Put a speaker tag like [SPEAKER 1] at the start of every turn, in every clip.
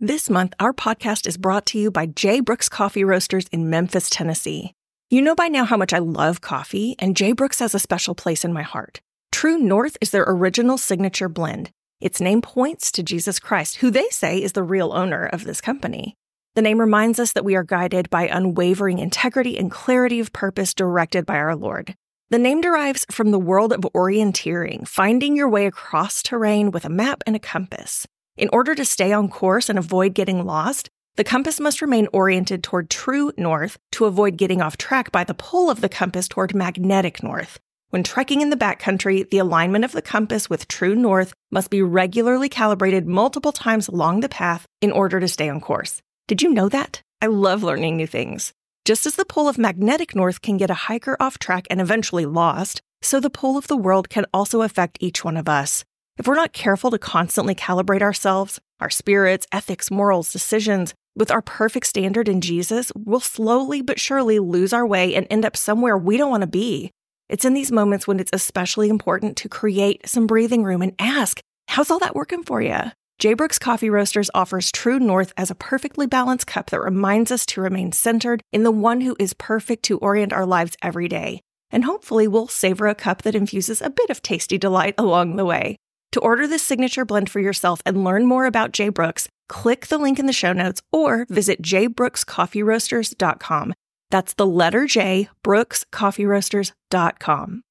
[SPEAKER 1] This month, our podcast is brought to you by J. Brooks Coffee Roasters in Memphis, Tennessee. You know by now how much I love coffee, and J. Brooks has a special place in my heart. True North is their original signature blend. Its name points to Jesus Christ, who they say is the real owner of this company. The name reminds us that we are guided by unwavering integrity and clarity of purpose directed by our Lord. The name derives from the world of orienteering, finding your way across terrain with a map and a compass. In order to stay on course and avoid getting lost, the compass must remain oriented toward true north to avoid getting off track by the pull of the compass toward magnetic north. When trekking in the backcountry, the alignment of the compass with true north must be regularly calibrated multiple times along the path in order to stay on course. Did you know that? I love learning new things. Just as the pull of magnetic north can get a hiker off track and eventually lost, so the pull of the world can also affect each one of us. If we're not careful to constantly calibrate ourselves, our spirits, ethics, morals, decisions, with our perfect standard in Jesus, we'll slowly but surely lose our way and end up somewhere we don't want to be. It's in these moments when it's especially important to create some breathing room and ask, how's all that working for you? J. Brooks Coffee Roasters offers True North as a perfectly balanced cup that reminds us to remain centered in the one who is perfect to orient our lives every day. And hopefully, we'll savor a cup that infuses a bit of tasty delight along the way. To order this signature blend for yourself and learn more about J. Brooks, click the link in the show notes or visit jbrookscoffeeroasters.com. That's the letter J, brookscoffeeroasters.com.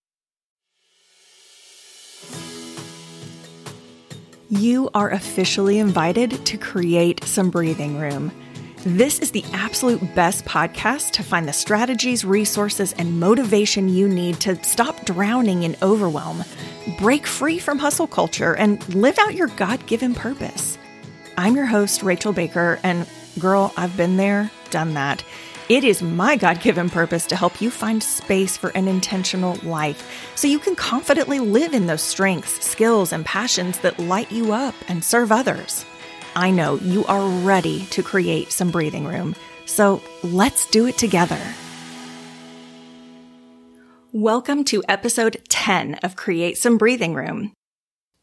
[SPEAKER 1] You are officially invited to create some breathing room. This is the absolute best podcast to find the strategies, resources, and motivation you need to stop drowning in overwhelm break free from hustle culture, and live out your God given purpose. I'm your host, Rachel Baker, and girl, I've been there, done that. It is my God given purpose to help you find space for an intentional life so you can confidently live in those strengths, skills, and passions that light you up and serve others. I know you are ready to create some breathing room, so let's do it together. Welcome to episode 10 of Create Some Breathing Room.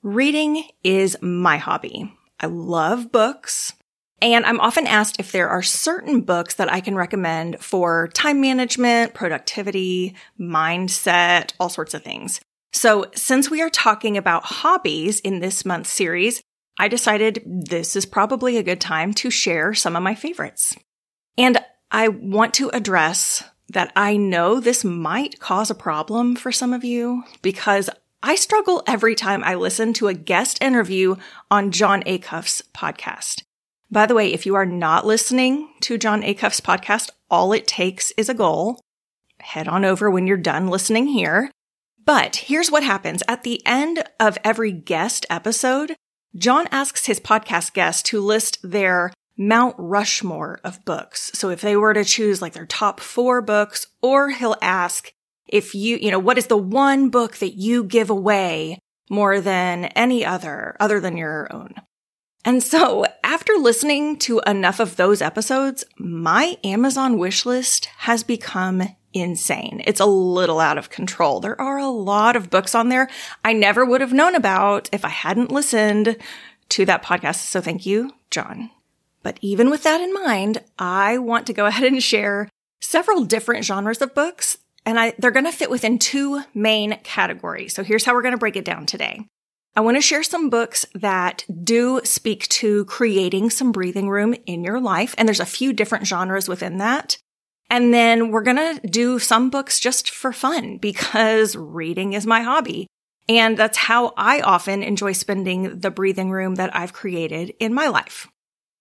[SPEAKER 1] Reading is my hobby. I love books, and I'm often asked if there are certain books that I can recommend for time management, productivity, mindset, all sorts of things. So since we are talking about hobbies in this month's series, I decided this is probably a good time to share some of my favorites. And I want to address that I know this might cause a problem for some of you because I struggle every time I listen to a guest interview on Jon Acuff's podcast. By the way, if you are not listening to Jon Acuff's podcast, all it takes is a goal. Head on over when you're done listening here. But here's what happens. At the end of every guest episode, Jon asks his podcast guests to list their Mount Rushmore of books. So if they were to choose like their top four books, or he'll ask if you, you know, what is the one book that you give away more than any other, other than your own? And so after listening to enough of those episodes, my Amazon wish list has become insane. It's a little out of control. There are a lot of books on there I never would have known about if I hadn't listened to that podcast. So thank you, Jon. But even with that in mind, I want to go ahead and share several different genres of books, and I, they're going to fit within two main categories. So here's how we're going to break it down today. I want to share some books that do speak to creating some breathing room in your life. And there's a few different genres within that. And then we're going to do some books just for fun because reading is my hobby. And that's how I often enjoy spending the breathing room that I've created in my life.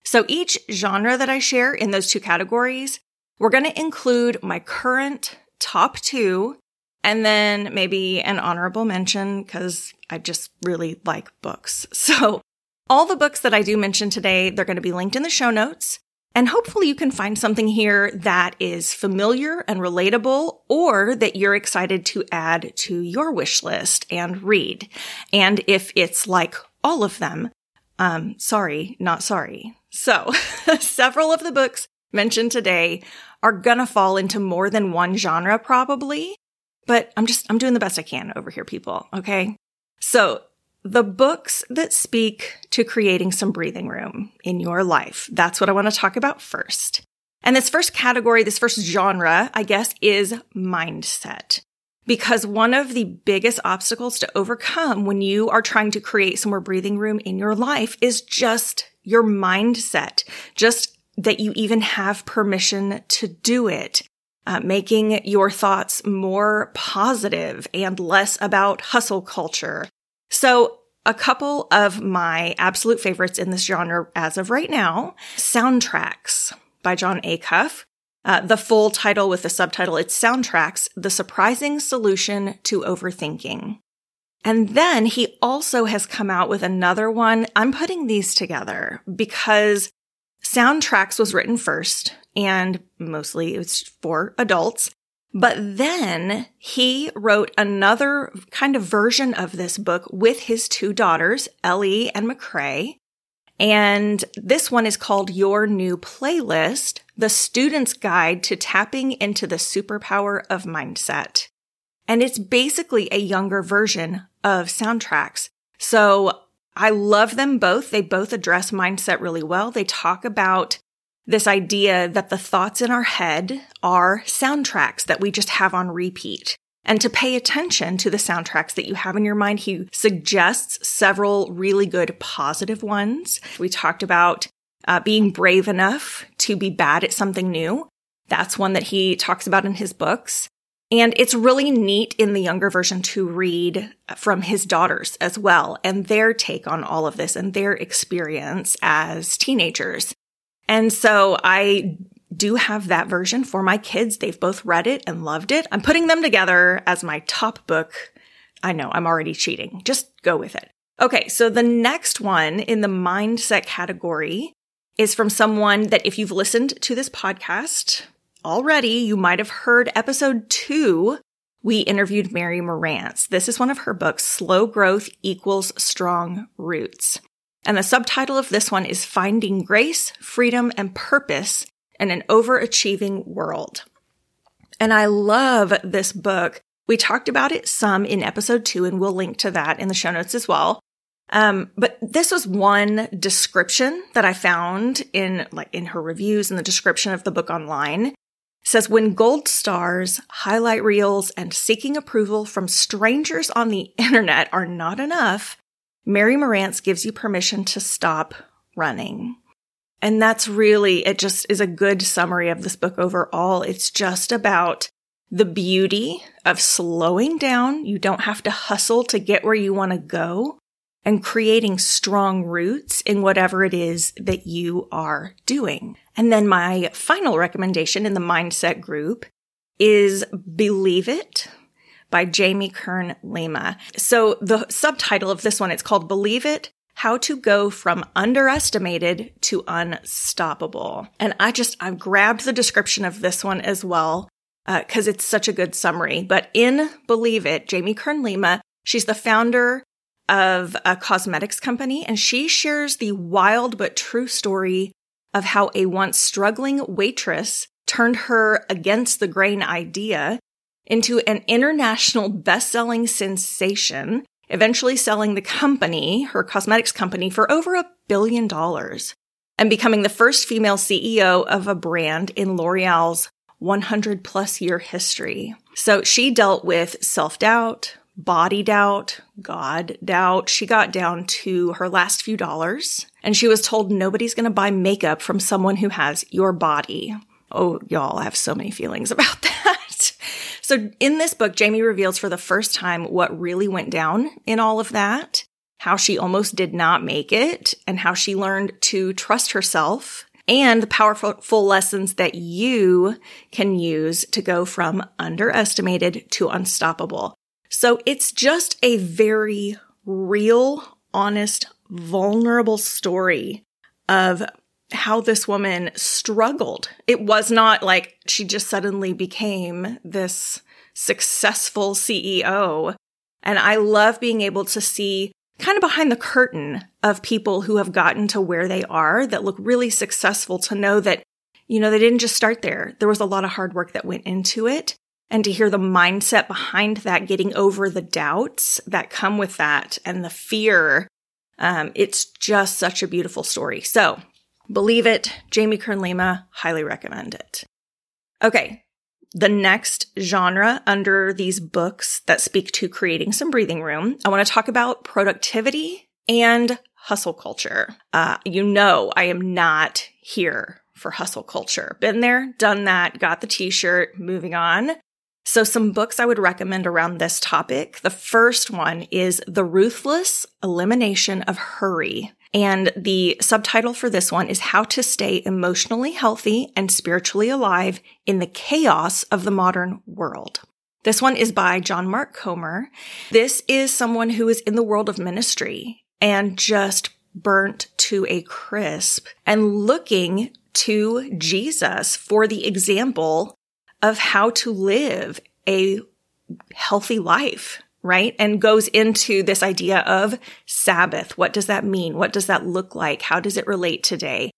[SPEAKER 1] So each genre that I share in those two categories, we're going to include my current top two and then maybe an honorable mention because I just really like books. So all the books that I do mention today, they're going to be linked in the show notes. And hopefully you can find something here that is familiar and relatable or that you're excited to add to your wish list and read. And if it's like all of them, um, sorry, not sorry. So several of the books mentioned today are gonna fall into more than one genre probably, but I'm just, I'm doing the best I can over here, people. Okay. So the books that speak to creating some breathing room in your life. That's what I want to talk about first. And this first category, this first genre, I guess, is mindset. Because one of the biggest obstacles to overcome when you are trying to create some more breathing room in your life is just your mindset. Just that you even have permission to do it. Uh, making your thoughts more positive and less about hustle culture. So a couple of my absolute favorites in this genre as of right now, soundtracks by Jon Acuff. Uh, the full title with the subtitle, it's Soundtracks, The Surprising Solution to Overthinking. And then he also has come out with another one. I'm putting these together because Soundtracks was written first and mostly it's for adults. But then he wrote another kind of version of this book with his two daughters, L.E. and McRae. And this one is called Your New Playlist, the student's guide to tapping into the superpower of mindset. And it's basically a younger version of soundtracks. So I love them both. They both address mindset really well. They talk about this idea that the thoughts in our head are soundtracks that we just have on repeat and to pay attention to the soundtracks that you have in your mind. He suggests several really good positive ones. We talked about uh, being brave enough to be bad at something new. That's one that he talks about in his books. And it's really neat in the younger version to read from his daughters as well and their take on all of this and their experience as teenagers. And so I do have that version for my kids. They've both read it and loved it. I'm putting them together as my top book. I know I'm already cheating. Just go with it. Okay. So the next one in the mindset category is from someone that if you've listened to this podcast already, you might have heard episode two. We interviewed Mary Marantz. This is one of her books, Slow Growth Equals Strong Roots. And the subtitle of this one is Finding Grace, Freedom, and Purpose in an overachieving world. And I love this book. We talked about it some in episode two, and we'll link to that in the show notes as well. Um, but this was one description that I found in like in her reviews and the description of the book online. Says when gold stars, highlight reels, and seeking approval from strangers on the internet are not enough, Mary Marantz gives you permission to stop running. And that's really, it just is a good summary of this book overall. It's just about the beauty of slowing down. You don't have to hustle to get where you want to go and creating strong roots in whatever it is that you are doing. And then my final recommendation in the mindset group is Believe It by Jamie Kern Lima. So the subtitle of this one, it's called Believe It, how to go from underestimated to unstoppable. And I just, I grabbed the description of this one as well, because uh, it's such a good summary. But in Believe It, Jamie Kern Lima, she's the founder of a cosmetics company, and she shares the wild but true story of how a once struggling waitress turned her against the grain idea into an international best-selling sensation eventually selling the company, her cosmetics company, for over a billion dollars and becoming the first female CEO of a brand in L'Oreal's 100 plus year history. So she dealt with self doubt, body doubt, God doubt. She got down to her last few dollars and she was told nobody's going to buy makeup from someone who has your body. Oh, y'all I have so many feelings about that. So in this book, Jamie reveals for the first time what really went down in all of that, how she almost did not make it, and how she learned to trust herself and the powerful lessons that you can use to go from underestimated to unstoppable. So it's just a very real, honest, vulnerable story of how this woman struggled. It was not like she just suddenly became this successful CEO. And I love being able to see kind of behind the curtain of people who have gotten to where they are that look really successful to know that, you know, they didn't just start there. There was a lot of hard work that went into it. And to hear the mindset behind that, getting over the doubts that come with that and the fear. Um, it's just such a beautiful story. So believe it. Jamie Kern Lima, highly recommend it. Okay. The next genre under these books that speak to creating some breathing room, I want to talk about productivity and hustle culture. Uh, you know, I am not here for hustle culture. Been there, done that, got the t-shirt, moving on. So some books I would recommend around this topic. The first one is The Ruthless Elimination of Hurry. And the subtitle for this one is How to Stay Emotionally Healthy and Spiritually Alive in the Chaos of the Modern World. This one is by John Mark Comer. This is someone who is in the world of ministry and just burnt to a crisp and looking to Jesus for the example of how to live a healthy life, right? And goes into this idea of Sabbath. What does that mean? What does that look like? How does it relate today?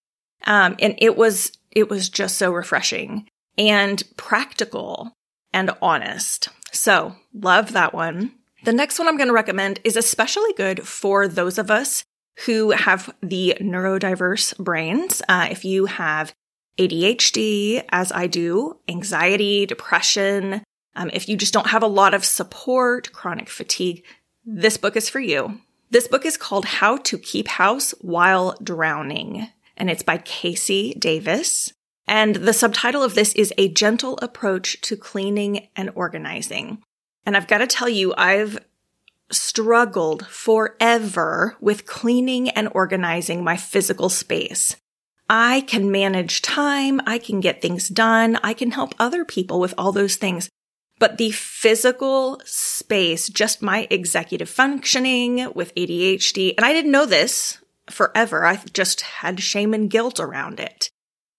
[SPEAKER 1] Um, and it was, it was just so refreshing and practical and honest. So love that one. The next one I'm going to recommend is especially good for those of us who have the neurodiverse brains. Uh, if you have ADHD, as I do, anxiety, depression, um, if you just don't have a lot of support, chronic fatigue, this book is for you. This book is called How to Keep House While Drowning, and it's by KC Davis. And the subtitle of this is A Gentle Approach to Cleaning and Organizing. And I've got to tell you, I've struggled forever with cleaning and organizing my physical space. I can manage time. I can get things done. I can help other people with all those things. But the physical space, just my executive functioning with ADHD, and I didn't know this forever. I just had shame and guilt around it.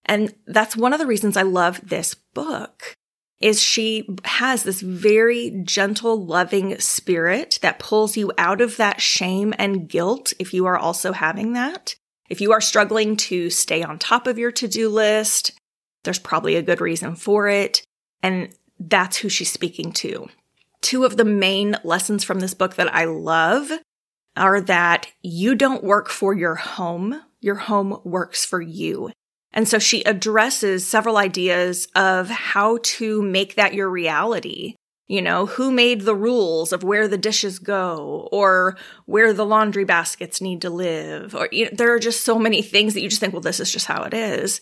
[SPEAKER 1] And that's one of the reasons I love this book is she has this very gentle, loving spirit that pulls you out of that shame and guilt if you are also having that. If you are struggling to stay on top of your to-do list, there's probably a good reason for it. And that's who she's speaking to. Two of the main lessons from this book that I love are that you don't work for your home. Your home works for you. And so she addresses several ideas of how to make that your reality. You know, who made the rules of where the dishes go or where the laundry baskets need to live? Or you know, there are just so many things that you just think, well, this is just how it is.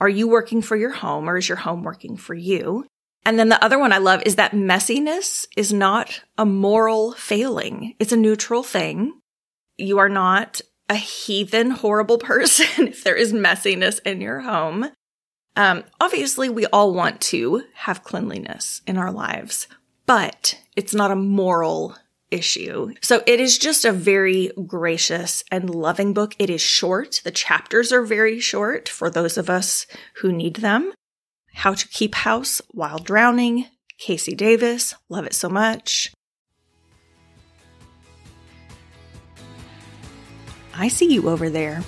[SPEAKER 1] Are you working for your home or is your home working for you? And then the other one I love is that messiness is not a moral failing. It's a neutral thing. You are not a heathen, horrible person if there is messiness in your home. Um, obviously, we all want to have cleanliness in our lives, but it's not a moral issue. So it is just a very gracious and loving book. It is short. The chapters are very short for those of us who need them. How to Keep House While Drowning, KC Davis. Love it so much. I see you over there.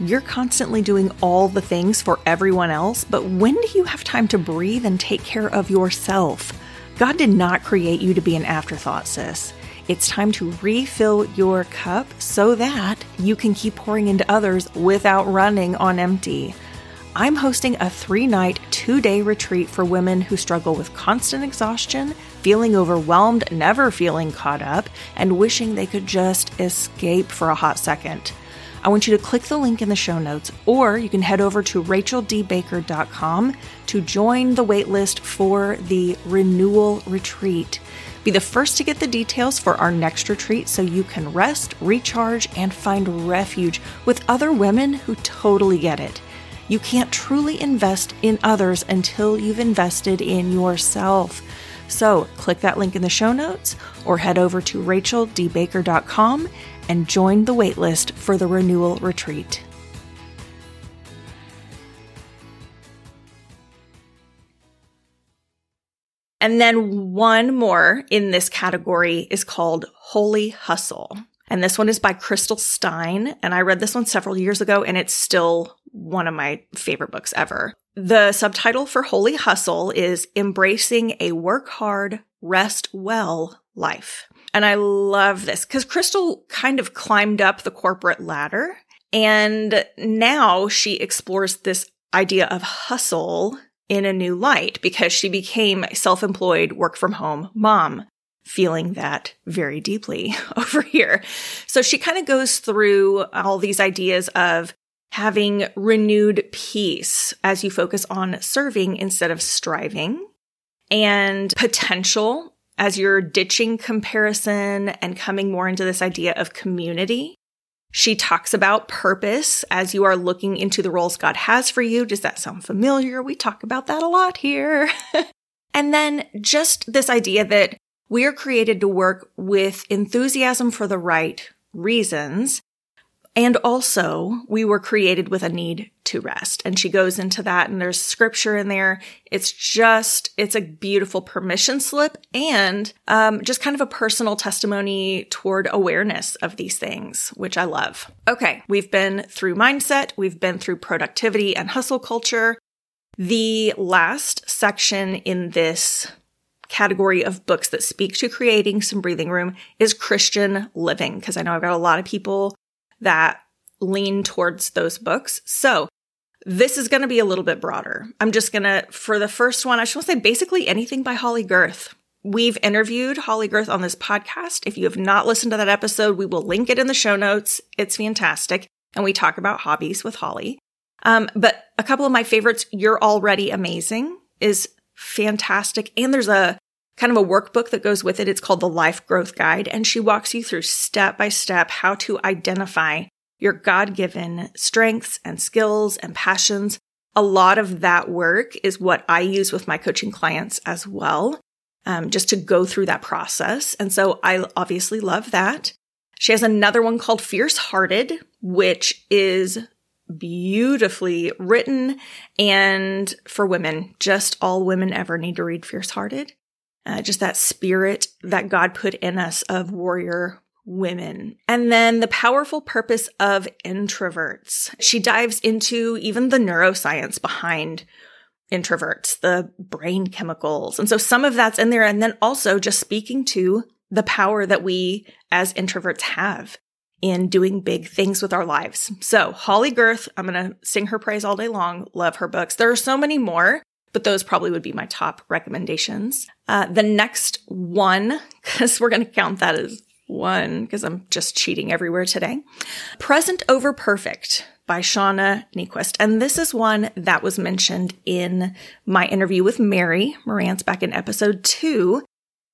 [SPEAKER 1] You're constantly doing all the things for everyone else, but when do you have time to breathe and take care of yourself? God did not create you to be an afterthought, sis. It's time to refill your cup so that you can keep pouring into others without running on empty. I'm hosting a three night, two day retreat for women who struggle with constant exhaustion, feeling overwhelmed, never feeling caught up, and wishing they could just escape for a hot second. I want you to click the link in the show notes, or you can head over to racheldbaker.com to join the waitlist for the renewal retreat. Be the first to get the details for our next retreat so you can rest, recharge, and find refuge with other women who totally get it. You can't truly invest in others until you've invested in yourself. So click that link in the show notes or head over to racheldbaker.com and join the waitlist for the renewal retreat. And then one more in this category is called Holy Hustle. And this one is by Crystal Stine. And I read this one several years ago and it's still one of my favorite books ever. The subtitle for Holy Hustle is Embracing a Work Hard, Rest Well Life. And I love this because Crystal kind of climbed up the corporate ladder and now she explores this idea of hustle in a new light because she became a self-employed work from home mom feeling that very deeply over here. So she kind of goes through all these ideas of having renewed peace as you focus on serving instead of striving and potential as you're ditching comparison and coming more into this idea of community. She talks about purpose as you are looking into the roles God has for you. Does that sound familiar? We talk about that a lot here. and then just this idea that we are created to work with enthusiasm for the right reasons and also, we were created with a need to rest. And she goes into that and there's scripture in there. It's just, it's a beautiful permission slip and um, just kind of a personal testimony toward awareness of these things, which I love. Okay. We've been through mindset. We've been through productivity and hustle culture. The last section in this category of books that speak to creating some breathing room is Christian living. Cause I know I've got a lot of people that lean towards those books. So this is going to be a little bit broader. I'm just going to, for the first one, I should say basically anything by Holley Gerth. We've interviewed Holley Gerth on this podcast. If you have not listened to that episode, we will link it in the show notes. It's fantastic. And we talk about hobbies with Holley. Um, but a couple of my favorites, You're Already Amazing is fantastic. And there's a kind of a workbook that goes with it. It's called the Life Growth Guide. And she walks you through step by step how to identify your God given strengths and skills and passions. A lot of that work is what I use with my coaching clients as well, um, just to go through that process. And so I obviously love that. She has another one called Fiercehearted, which is beautifully written and for women. Just all women ever need to read Fiercehearted uh, just that spirit that God put in us of warrior women. And then the powerful purpose of introverts. She dives into even the neuroscience behind introverts, the brain chemicals. And so some of that's in there. And then also just speaking to the power that we as introverts have in doing big things with our lives. So Holley Gerth, I'm going to sing her praise all day long. Love her books. There are so many more but those probably would be my top recommendations. Uh, the next one, because we're going to count that as one, because I'm just cheating everywhere today. Present Over Perfect by Shauna Niequist. And this is one that was mentioned in my interview with Mary Marantz back in episode two.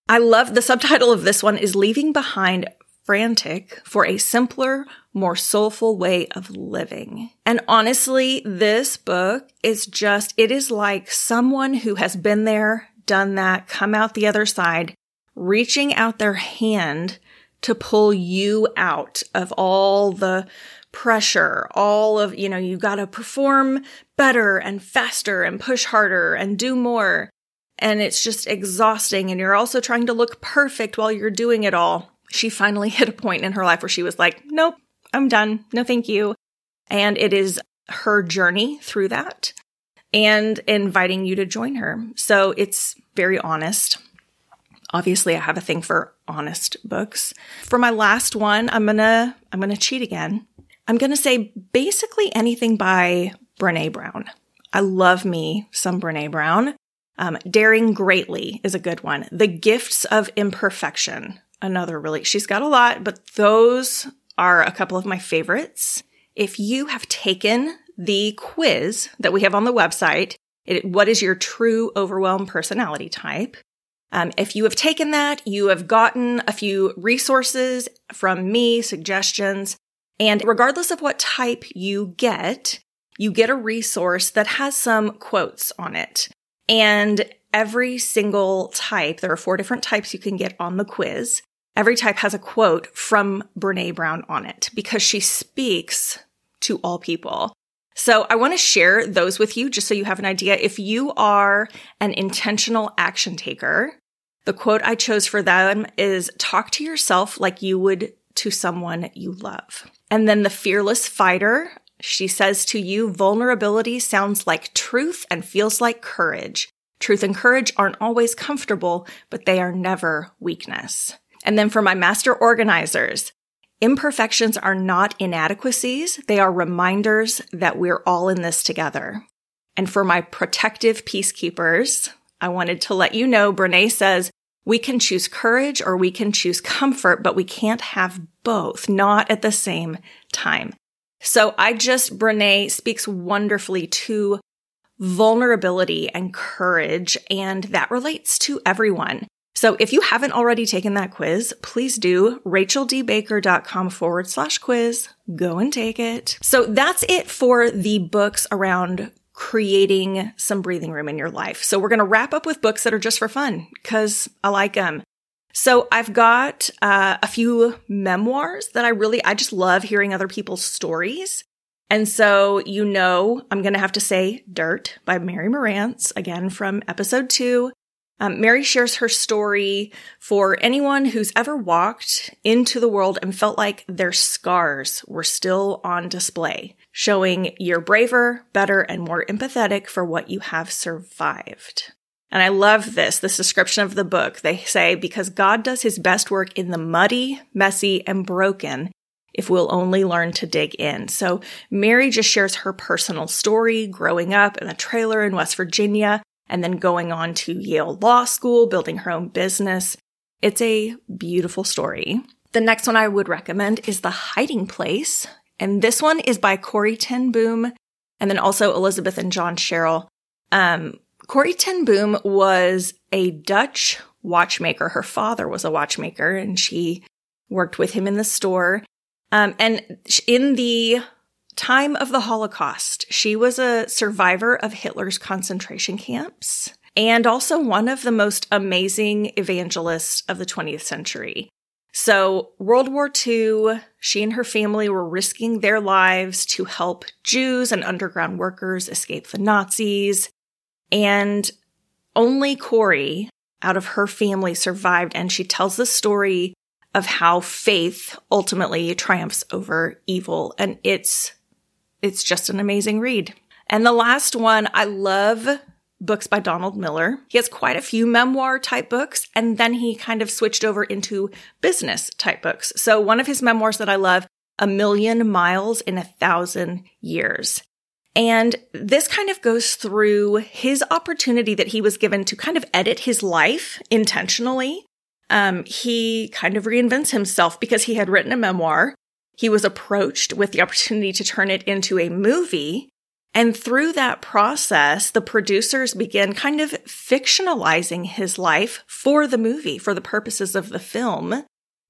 [SPEAKER 1] I love the subtitle of this one is Leaving Behind Frantic for a Simpler, more soulful way of living. And honestly, this book is just, it is like someone who has been there, done that, come out the other side, reaching out their hand to pull you out of all the pressure, all of, you know, you got to perform better and faster and push harder and do more. And it's just exhausting. And you're also trying to look perfect while you're doing it all. She finally hit a point in her life where she was like, nope, I'm done. No, thank you. And it is her journey through that and inviting you to join her. So it's very honest. Obviously, I have a thing for honest books. For my last one, I'm gonna, I'm gonna cheat again. I'm gonna say basically anything by Brene Brown. I love me some Brene Brown. Um, Daring Greatly is a good one. The Gifts of Imperfection, another really, she's got a lot, but those are a couple of my favorites. If you have taken the quiz that we have on the website, it, what is your true overwhelm personality type? Um, if you have taken that, you have gotten a few resources from me, suggestions, and regardless of what type you get, you get a resource that has some quotes on it. And every single type, there are four different types you can get on the quiz. Every type has a quote from Brene Brown on it because she speaks to all people. So I want to share those with you just so you have an idea. If you are an intentional action taker, the quote I chose for them is talk to yourself like you would to someone you love. And then the fearless fighter, She says to you, vulnerability sounds like truth and feels like courage. Truth and courage aren't always comfortable, but they are never weakness. And then for my master organizers, imperfections are not inadequacies. They are reminders that we're all in this together. And for my protective peacekeepers, I wanted to let you know Brene says we can choose courage or we can choose comfort, but we can't have both, not at the same time. So I just, Brene speaks wonderfully to vulnerability and courage, and that relates to everyone. So if you haven't already taken that quiz, please do racheldbaker.com forward slash quiz. Go and take it. So that's it for the books around creating some breathing room in your life. So we're going to wrap up with books that are just for fun because I like them. So I've got uh, a few memoirs that I really, I just love hearing other people's stories. And so, you know, I'm going to have to say Dirt by Mary Marantz, again from episode two. Um, Mary shares her story for anyone who's ever walked into the world and felt like their scars were still on display, showing you're braver, better, and more empathetic for what you have survived. And I love this, this description of the book. They say, because God does his best work in the muddy, messy, and broken, if we'll only learn to dig in. So Mary just shares her personal story growing up in a trailer in West Virginia and then going on to Yale Law School, building her own business. It's a beautiful story. The next one I would recommend is The Hiding Place. And this one is by Corrie ten Boom and then also Elizabeth and John Sherrill. Um, Corrie ten Boom was a Dutch watchmaker. Her father was a watchmaker and she worked with him in the store. Um, and in the time of the Holocaust, she was a survivor of Hitler's concentration camps and also one of the most amazing evangelists of the 20th century. So, World War II, she and her family were risking their lives to help Jews and underground workers escape the Nazis. And only Corrie out of her family survived. And she tells the story of how faith ultimately triumphs over evil. And it's, it's just an amazing read. And the last one, I love books by Donald Miller. He has quite a few memoir type books, and then he kind of switched over into business type books. So one of his memoirs that I love, A Million Miles in a Thousand Years. And this kind of goes through his opportunity that he was given to kind of edit his life intentionally um, he kind of reinvents himself because he had written a memoir. He was approached with the opportunity to turn it into a movie. And through that process, the producers began kind of fictionalizing his life for the movie, for the purposes of the film.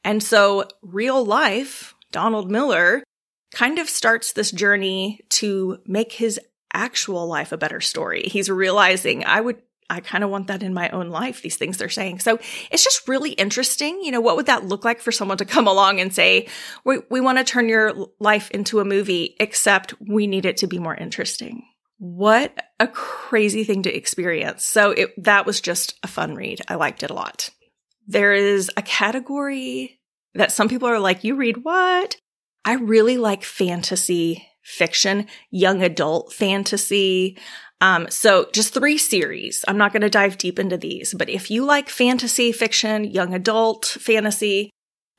[SPEAKER 1] And so real life, Donald Miller kind of starts this journey to make his actual life a better story. He's realizing I would I kind of want that in my own life, these things they're saying. So it's just really interesting. You know, what would that look like for someone to come along and say, we, we want to turn your life into a movie, except we need it to be more interesting. What a crazy thing to experience. So it, that was just a fun read. I liked it a lot. There is a category that some people are like, you read what? I really like fantasy fiction, young adult fantasy. Um, so just three series. I'm not going to dive deep into these, but if you like fantasy fiction, young adult fantasy,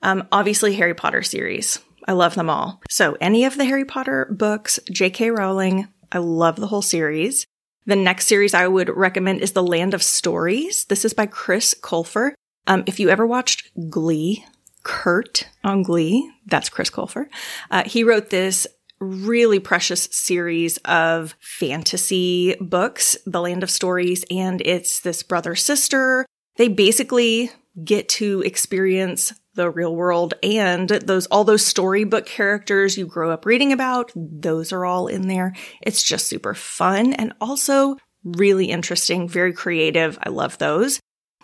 [SPEAKER 1] um, obviously Harry Potter series. I love them all. So any of the Harry Potter books, J.K. Rowling, I love the whole series. The next series I would recommend is The Land of Stories. This is by Chris Colfer. Um, if you ever watched Glee, Kurt on Glee, that's Chris Colfer. Uh, he wrote this really precious series of fantasy books, The Land of Stories, and it's this brother sister. They basically get to experience the real world and those all those storybook characters you grow up reading about, those are all in there. It's just super fun and also really interesting, very creative. I love those.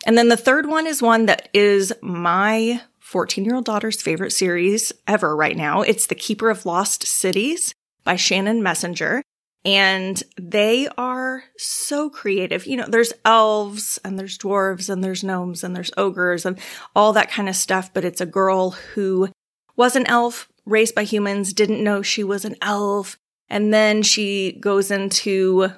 [SPEAKER 1] And then the third one is one that is my 14 year old daughter's favorite series ever right now. It's The Keeper of Lost Cities by Shannon Messenger. And they are so creative. You know, there's elves and there's dwarves and there's gnomes and there's ogres and all that kind of stuff. But it's a girl who was an elf raised by humans, didn't know she was an elf, And then she goes into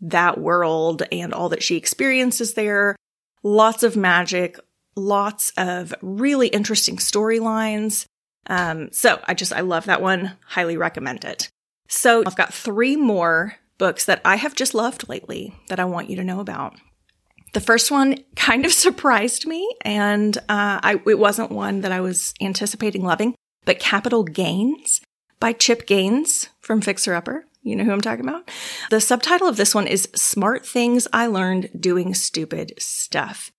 [SPEAKER 1] that world and all that she experiences there. Lots of magic, lots of really interesting storylines. Um, so I just, I love that one. Highly recommend it. So I've got three more books that I have just loved lately that I want you to know about. The first one kind of surprised me, and uh, I, it wasn't one that I was anticipating loving, but Capital Gains by Chip Gaines from Fixer Upper. You know who I'm talking about? The subtitle of this one is Smart Things I Learned Doing Stupid Stuff.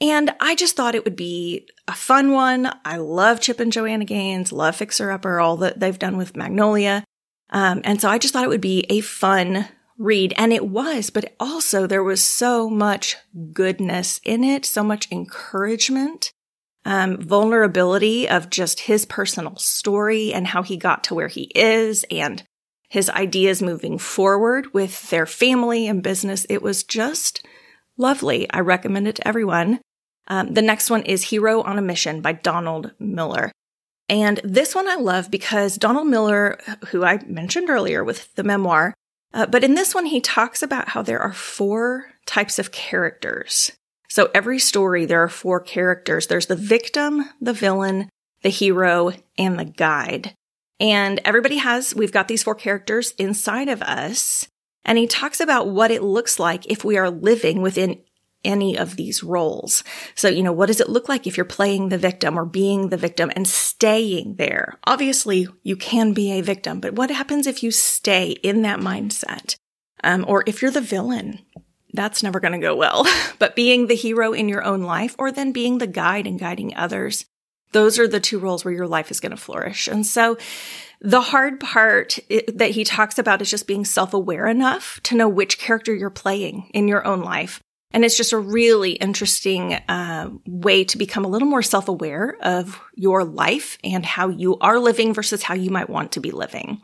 [SPEAKER 1] And I just thought it would be a fun one. I love Chip and Joanna Gaines, love Fixer Upper, all that they've done with Magnolia. Um, and so I just thought it would be a fun read. And it was, but also there was so much goodness in it, so much encouragement, um, vulnerability of just his personal story and how he got to where he is and his ideas moving forward with their family and business. It was just lovely. I recommend it to everyone. Um, the next one is Hero on a Mission by Donald Miller. And this one I love because Donald Miller, who I mentioned earlier with the memoir, uh, but in this one, he talks about how there are four types of characters. So every story, there are four characters. There's the victim, the villain, the hero, and the guide. And everybody has, we've got these four characters inside of us. And he talks about what it looks like if we are living within any of these roles. So, you know, what does it look like if you're playing the victim or being the victim and staying there? Obviously, you can be a victim, but what happens if you stay in that mindset? Um, or if you're the villain? That's never going to go well. but being the hero in your own life or then being the guide and guiding others, those are the two roles where your life is going to flourish. And so the hard part that he talks about is just being self aware enough to know which character you're playing in your own life and it's just a really interesting uh, way to become a little more self aware of your life and how you are living versus how you might want to be living.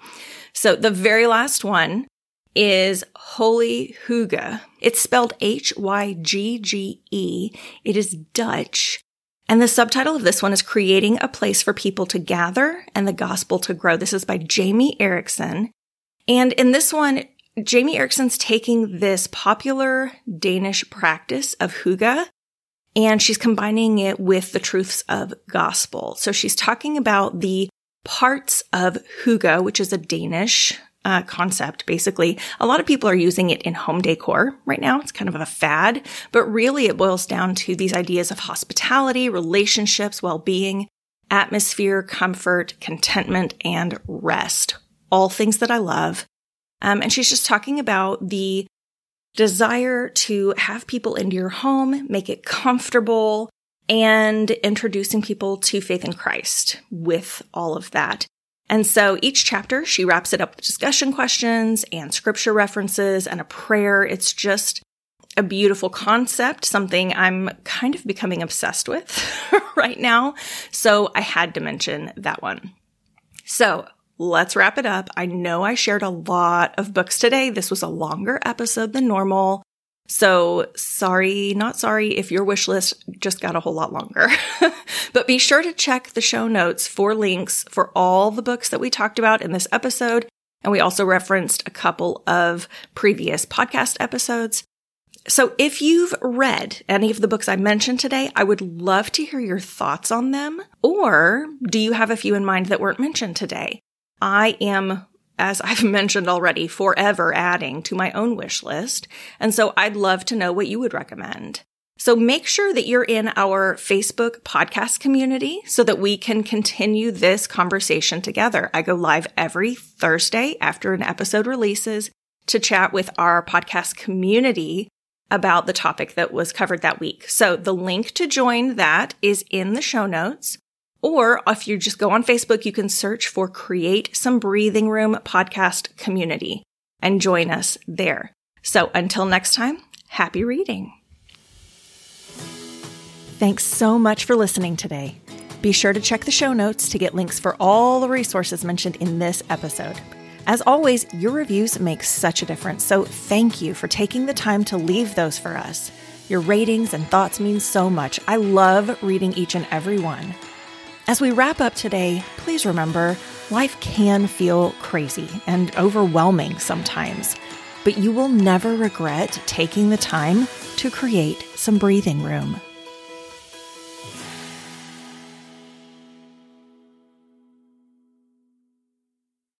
[SPEAKER 1] So the very last one is Holy Hygge. It's spelled H Y G G E. It is Dutch. And the subtitle of this one is Creating a Place for People to Gather and the Gospel to Grow. This is by Jamie Erickson. And in this one, Jamie Erickson's taking this popular Danish practice of hygge and she's combining it with the truths of gospel. So she's talking about the parts of hygge, which is a Danish uh, concept, basically. A lot of people are using it in home decor right now. It's kind of a fad, but really it boils down to these ideas of hospitality, relationships, well-being, atmosphere, comfort, contentment, and rest. All things that I love. Um, and she's just talking about the desire to have people into your home, make it comfortable, and introducing people to faith in Christ with all of that. And so each chapter, she wraps it up with discussion questions and scripture references and a prayer. It's just a beautiful concept, something I'm kind of becoming obsessed with right now. So I had to mention that one. So let's wrap it up. I know I shared a lot of books today. This was a longer episode than normal. So sorry, not sorry if your wish list just got a whole lot longer. but be sure to check the show notes for links for all the books that we talked about in this episode. And we also referenced a couple of previous podcast episodes. So if you've read any of the books I mentioned today, I would love to hear your thoughts on them. Or do you have a few in mind that weren't mentioned today? I am, as I've mentioned already, forever adding to my own wish list. And so I'd love to know what you would recommend. So make sure that you're in our Facebook podcast community so that we can continue this conversation together. I go live every Thursday after an episode releases to chat with our podcast community about the topic that was covered that week. So the link to join that is in the show notes. Or if you just go on Facebook, you can search for Create Some Breathing Room podcast community and join us there. So until next time, happy reading. Thanks so much for listening today. Be sure to check the show notes to get links for all the resources mentioned in this episode. As always, your reviews make such a difference, so thank you for taking the time to leave those for us. Your ratings and thoughts mean so much. I love reading each and every one. As we wrap up today, please remember Life can feel crazy and overwhelming sometimes, but you will never regret taking the time to create some breathing room.